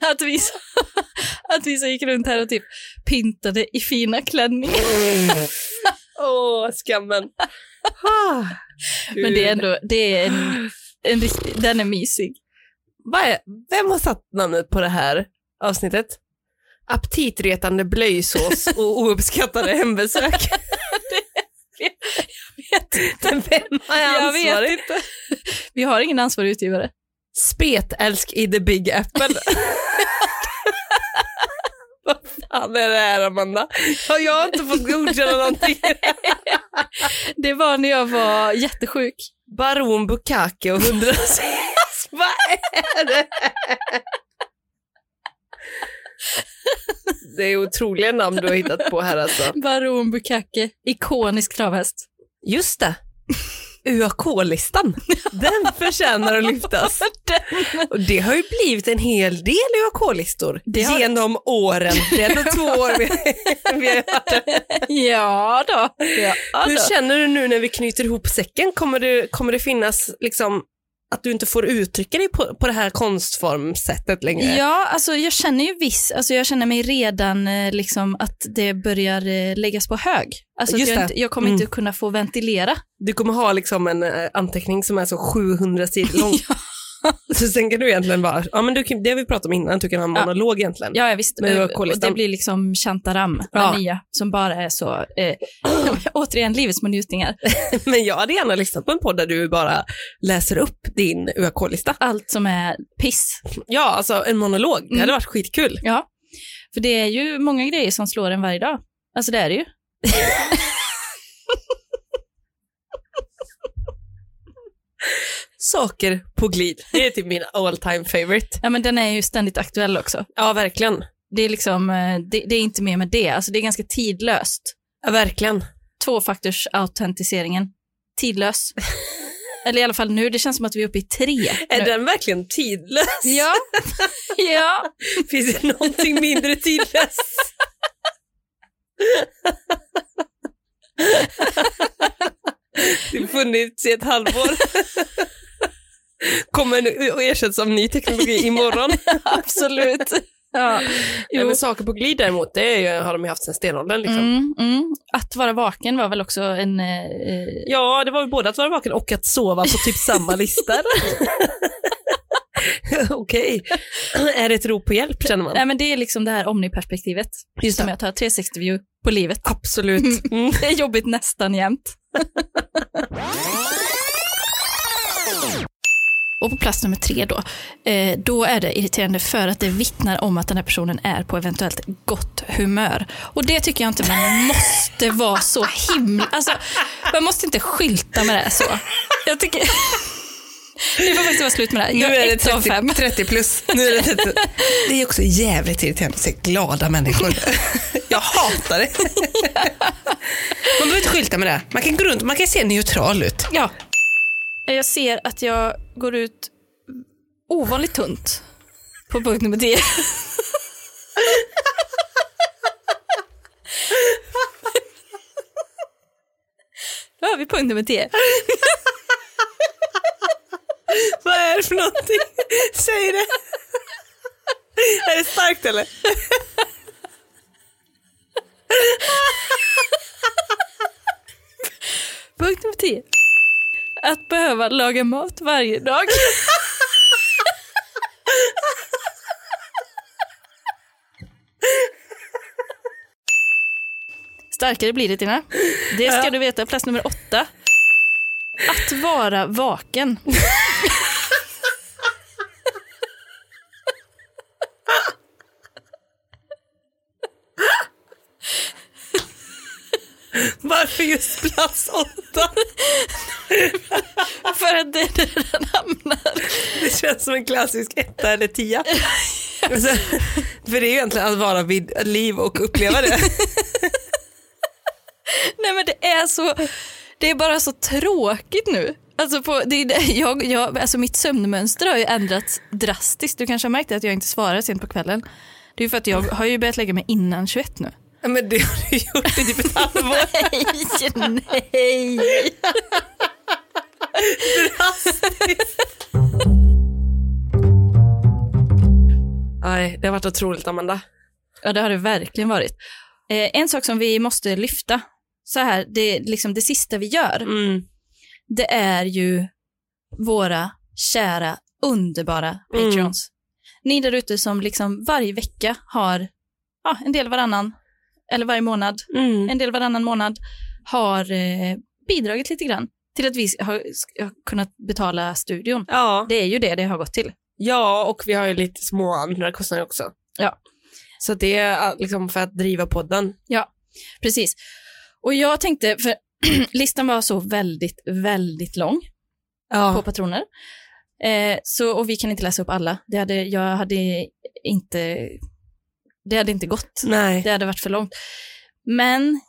<laughs> att, vi, <laughs> Att vi så gick runt här och typ pyntade i fina klänningar. Åh, skammen. Ah, Men det är ändå, det är en, en riktig, den är mysig. Är, vem har satt namnet på det här avsnittet? Aptitretande blöjsås och ouppskattade hembesök. Vem är Jag vet ansvarig? inte. Vi har ingen ansvarig utgivare. Spetälsk i the big apple. <laughs> Vad fan är det här Amanda? Har jag inte fått godkänna någonting? <laughs> Det var när jag var jättesjuk. Baron Bukake och hundra <laughs> Vad är det? Det är otroliga namn du har hittat på här alltså. Baron Bukake, ikonisk travhäst. Just det. UAK-listan, den förtjänar att lyftas. <laughs> Och det har ju blivit en hel del UAK-listor har- genom åren. Det är ändå två år vi, <laughs> vi har gjort det. Ja då. Ja, Hur då. känner du nu när vi knyter ihop säcken? Kommer det, kommer det finnas liksom att du inte får uttrycka dig på, på det här konstformsättet längre? Ja, alltså jag känner ju viss, alltså jag känner mig redan eh, liksom att det börjar eh, läggas på hög. Alltså Just jag, inte, jag kommer Mm. inte kunna få ventilera. Du kommer ha liksom en eh, anteckning som är så 700 sidor lång. <laughs> <laughs> Så sen kan du egentligen bara, ja men du, det har vi pratat om innan, du kan ha en Ja. monolog egentligen. Ja, jag visst. UAK-listan. och det blir liksom Chantaram, Ja. den nya, som bara är så, eh, <clears throat> återigen livets små njutningar. <laughs> Men jag hade gärna lyssnat på en podd där du bara läser upp din UAK-lista. Allt som är piss. Ja, alltså en monolog, det hade Mm. varit skitkul. Ja, för det är ju många grejer som slår en varje dag. Alltså det är det ju. <laughs> Saker på glid, det är typ min all time favorite. Ja, men den är ju ständigt aktuell också. Ja, verkligen. Det är liksom, eh, det, det är inte mer med det. Alltså det är ganska tidlöst. Ja, verkligen. Tvåfaktorsautentiseringen. Tidlös. <laughs> Eller i alla fall nu, det känns som att vi är uppe i tre. Är nu. den verkligen tidlös? <laughs> Ja. ja. <laughs> Finns det någonting mindre tidlöst? Det har funnits i ett halvår. Kommer och ersätts av ny teknologi <laughs> imorgon. Absolut. Ja. Jo. men saker på glid däremot, det ju, har de ju haft sedan stenåldern. Liksom. Mm, mm. Att vara vaken var väl också en... Eh, eh, Ja, det var ju både att vara vaken och att sova på typ samma listor. <laughs> Okej, är det ett rop på hjälp känner man? nej men det är liksom det här omniperspektivet. Just Som det. jag tar 360 view på livet. Absolut. Mm. <laughs> Det är jobbigt nästan jämt. Och på plats nummer tre då, eh, då är det irriterande för att det vittnar om att den här personen är på eventuellt gott humör. Och det tycker jag inte man måste vara så himla... Alltså, man måste inte skylta med det så. Jag tycker... Det får faktiskt vara slut med det. Nu Jag är det ett av 30, fem. 30 plus. Nu är det, 30. det är också jävligt irriterande att se glada människor. Jag hatar det. <laughs> Man behöver inte skylta med det. Man kan gå runt man kan se neutral ut. Ja. Jag ser att jag går ut ovanligt tunt på punkt nummer 10. Då har vi punkt nummer 10. Vad är det för någonting? Säg det. Är det starkt eller? Punkt nummer 10. Att behöva laga mat varje dag. Starkare blir det Tina. Det ska du veta. Plats nummer åtta. Att vara vaken. Varför just plats åtta? För att det är där den hamnar. Det känns som en klassisk etta eller tia. Alltså, för det är ju egentligen att vara vid liv och uppleva det. Nej men det är så, det är bara så tråkigt nu. Alltså, på, det jag, jag, alltså mitt sömnmönster har ju ändrats drastiskt. Du kanske har märkt att jag inte svarar sent på kvällen. Det är ju för att jag har ju börjat lägga mig innan 21 nu. Ja, men det har du gjort i typ ett halvår. Nej, nej. Nej, det har varit otroligt Amanda. Ja, det har det verkligen varit. Eh, en sak som vi måste lyfta, så här, det, liksom det sista vi gör, Mm. det är ju våra kära, underbara Mm. Patreons. Ni där ute som liksom varje vecka har, ja, en del varannan, eller varje månad, Mm. en del varannan månad, har eh, bidragit lite grann till att vi har, har kunnat betala studion. Ja. Det är ju det det har gått till. ja, och vi har ju lite små andra kostnader också. Ja. Så det är äh, liksom för att driva podden. Precis. Och jag tänkte, för <clears throat> listan var så väldigt, väldigt lång på Ja. patroner. Eh, så, och vi kan inte läsa upp alla. Det hade, jag hade inte, det hade inte gått. Nej. Det hade varit för långt. Men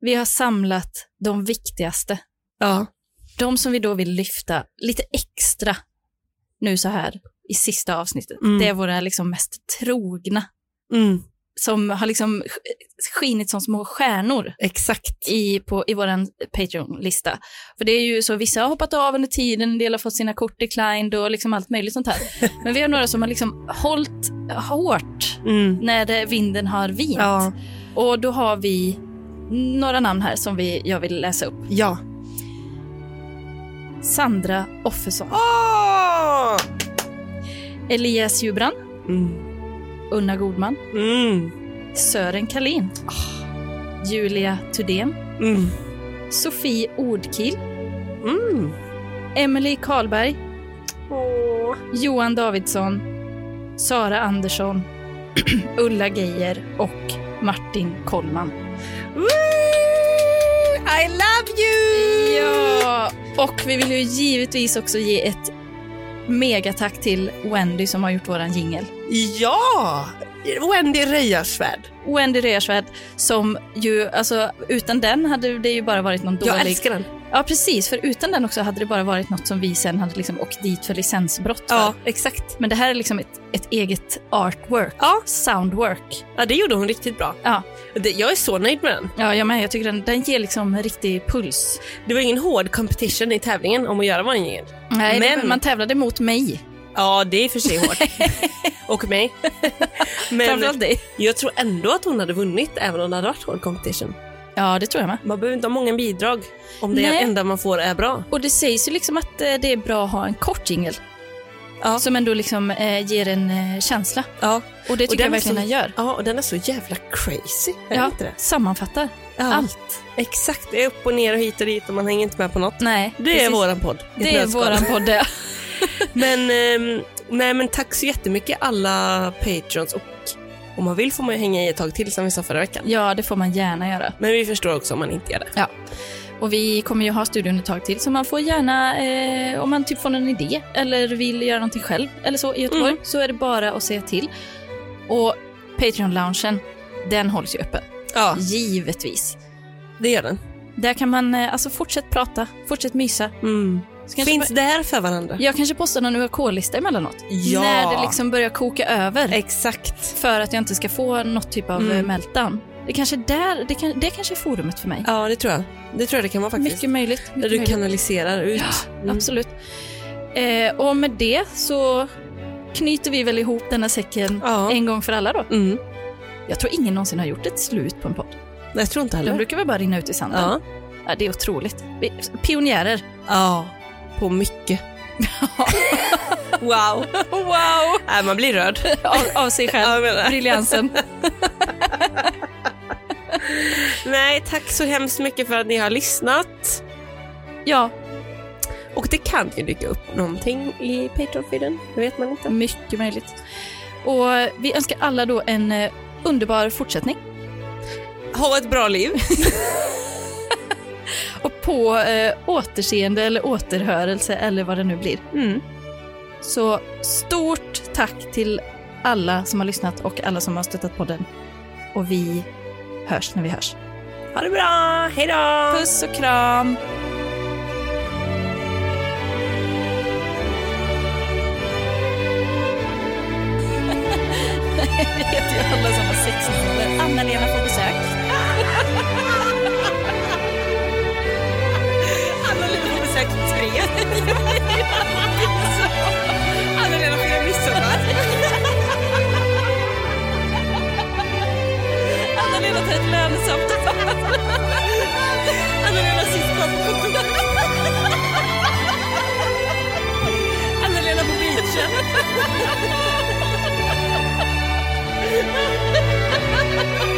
vi har samlat de viktigaste. Ja. De som vi då vill lyfta lite extra nu så här i sista avsnittet. Mm. Det är våra liksom mest trogna Mm. Som har liksom skinit som små stjärnor Exakt. i, på, i vår Patreon-lista. För det är ju så, vissa har hoppat av under tiden, en del har fått sina kort declined och liksom allt möjligt sånt här. <laughs> Men vi har några som har liksom hållit hårt Mm. när vinden har vint. Ja. Och då har vi några namn här som vi, jag vill läsa upp. Ja. Sandra Offesson, Åh! Elias Jubran, Mm. Unna Godman, Mm. Sören Kalin, Julia Thudén, Mm. Sofie Ordkiel, Mm. Emily Karlberg, Åh. Johan Davidsson, Sara Andersson, <clears throat> Ulla Geijer och Martin Kollman. I love you! Ja, och vi vill ju givetvis också ge ett megatack till Wendy som har gjort våran jingel. Ja! Wendy Röjarsvärd. Wendy Röjarsvärd som ju, alltså utan den hade det ju bara varit någon dålig... Jag älskar den. Ja, precis, för utan den också hade det bara varit något som vi sen hade liksom åkt dit för licensbrott för. Ja, exakt. Men det här är liksom ett, ett eget artwork, Ja. soundwork. Ja, det gjorde hon riktigt bra. Ja, Det, jag är så nöjd med den. ja jag med. Jag tycker den, den ger liksom riktig puls. Det var ingen hård competition i tävlingen om att göra vår jingel. Nej, det, Men- man tävlade mot mig. Ja, det är för sig hårt. <laughs> Och mig. <laughs> Men Framförallt dig. jag tror ändå att hon hade vunnit även om det hade varit hård competition. Ja, det tror jag med. Man behöver inte ha många bidrag om det Nej. enda man får är bra. Och det sägs ju liksom att eh, det är bra att ha en kort jingel. Ja. Som ändå liksom eh, ger en eh, känsla. Ja, Och det tycker jag den är verkligen så- den gör. ja och den är så jävla crazy. Är Ja, inte det? sammanfattar Ja. allt. Exakt, det är upp och ner och hit och dit och man hänger inte med på något. Nej, Det är precis. våran podd. Det är våran podd. det. <laughs> Men, ehm, nej, men tack så jättemycket alla patrons och om man vill får man ju hänga i ett tag till som vi sa förra veckan. Ja, det får man gärna göra. Men vi förstår också om man inte gör det. Och vi kommer ju ha studion ett tag till, så man får gärna, eh, om man typ får en idé eller vill göra någonting själv eller så i Göteborg, Mm. så är det bara att säga till. Och Patreon-loungen, den hålls ju öppen. Ja, Givetvis. det gör den. Där kan man eh, alltså fortsätta prata, fortsätta mysa. Mm. Finns där för varandra. Jag kanske postar någon UAK-lista emellanåt. Ja. När det liksom börjar koka över. Exakt. För att jag inte ska få något typ av Mm. mm. meltdown. Det kanske är där, det, kan, det kanske är forumet för mig. Ja, det tror jag. Det tror jag det kan vara faktiskt. Mycket möjligt. Där Mycket du möjligt. kanaliserar ut. Mm. Absolut. Eh, och med det så knyter vi väl ihop denna säcken Ja. en gång för alla då. Mm. Jag tror ingen någonsin har gjort ett slut på en podd. Nej, jag tror inte De heller. brukar väl bara rinna ut i sanden. Ja. Ja, det är otroligt. Vi, pionjärer. ja, på mycket. <laughs> wow. Wow! Nej, man blir rörd. <laughs> Av, av sig själv. Briljansen. <laughs> Nej, tack så hemskt mycket för att ni har lyssnat. Ja, Och det kan ju dyka upp någonting i Patreon-feeden. Det vet man inte. mycket möjligt. Och vi önskar alla då en eh, underbar fortsättning. Ha ett bra liv. På eh, återseende eller återhörelse eller vad det nu blir. Mm. Så stort tack till alla som har lyssnat och alla som har stöttat podden. Och vi hörs när vi hörs. Ha det bra. Hej då! Puss och kram! Han är redan midsommar. Han har redan tagit lönesamtal. Han har redan sist på kontoret. Han är på beachen. Ha ha ha!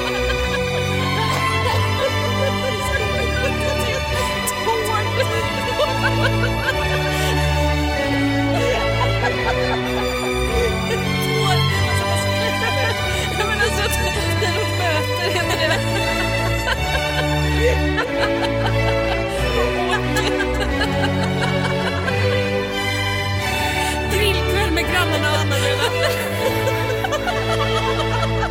<laughs> Grillkväll med grannarna och Anna-Lena. <laughs>